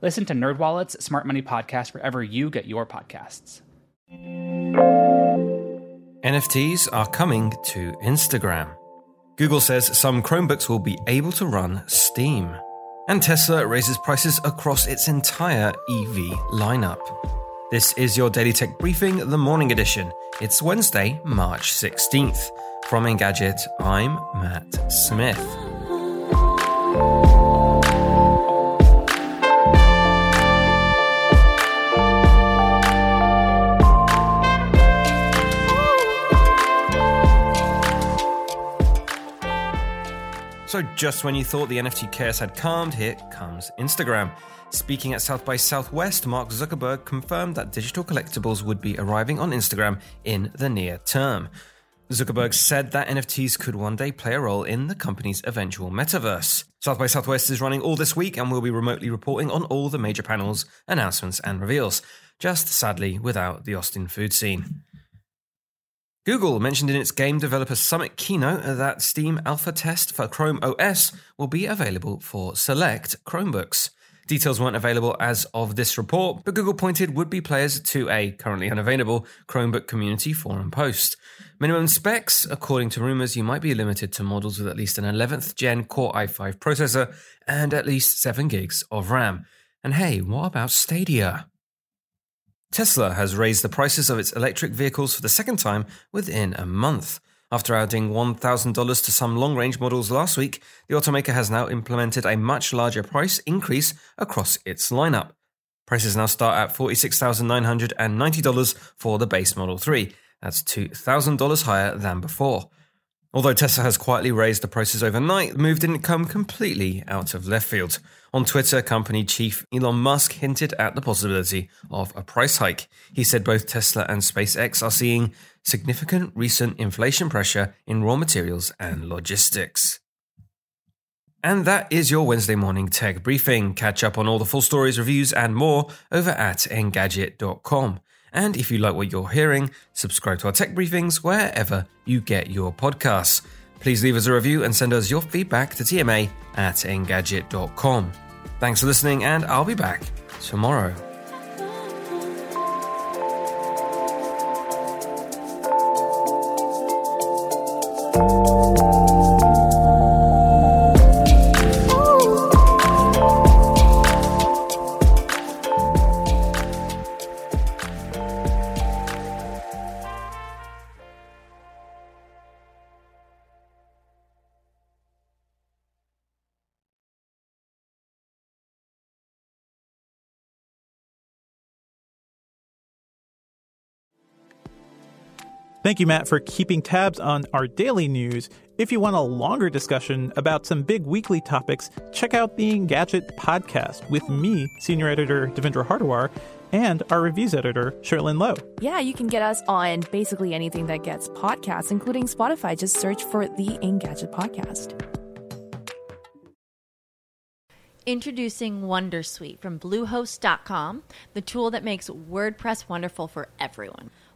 Listen to NerdWallet's Smart Money Podcast wherever you get your podcasts. NFTs are coming to Instagram. Google says some Chromebooks will be able to run Steam. And Tesla raises prices across its entire EV lineup. This is your Daily Tech Briefing, the morning edition. It's Wednesday, March 16th. From Engadget, I'm Matt Smith. So, just when you thought the NFT chaos had calmed, here comes Instagram. Speaking at South by Southwest, Mark Zuckerberg confirmed that digital collectibles would be arriving on Instagram in the near term. Zuckerberg said that NFTs could one day play a role in the company's eventual metaverse. South by Southwest is running all this week and will be remotely reporting on all the major panels, announcements, and reveals, just sadly without the Austin food scene. Google mentioned in its Game Developer Summit keynote that Steam Alpha Test for Chrome OS will be available for select Chromebooks. Details weren't available as of this report, but Google pointed would be players to a currently unavailable Chromebook community forum post. Minimum specs, according to rumors, you might be limited to models with at least an 11th gen Core i5 processor and at least 7 gigs of RAM. And hey, what about Stadia? Tesla has raised the prices of its electric vehicles for the second time within a month. After adding $1,000 to some long range models last week, the automaker has now implemented a much larger price increase across its lineup. Prices now start at $46,990 for the base Model 3. That's $2,000 higher than before. Although Tesla has quietly raised the prices overnight, the move didn't come completely out of left field. On Twitter, company chief Elon Musk hinted at the possibility of a price hike. He said both Tesla and SpaceX are seeing significant recent inflation pressure in raw materials and logistics. And that is your Wednesday morning tech briefing. Catch up on all the full stories, reviews, and more over at engadget.com. And if you like what you're hearing, subscribe to our tech briefings wherever you get your podcasts. Please leave us a review and send us your feedback to tma at engadget.com. Thanks for listening, and I'll be back tomorrow. Thank you, Matt, for keeping tabs on our daily news. If you want a longer discussion about some big weekly topics, check out the Engadget podcast with me, senior editor Devindra Hardawar, and our reviews editor, Cherlynn Low. Yeah, you can get us on basically anything that gets podcasts, including Spotify. Just search for the Engadget podcast. Introducing Wondersuite from Bluehost.com, the tool that makes WordPress wonderful for everyone.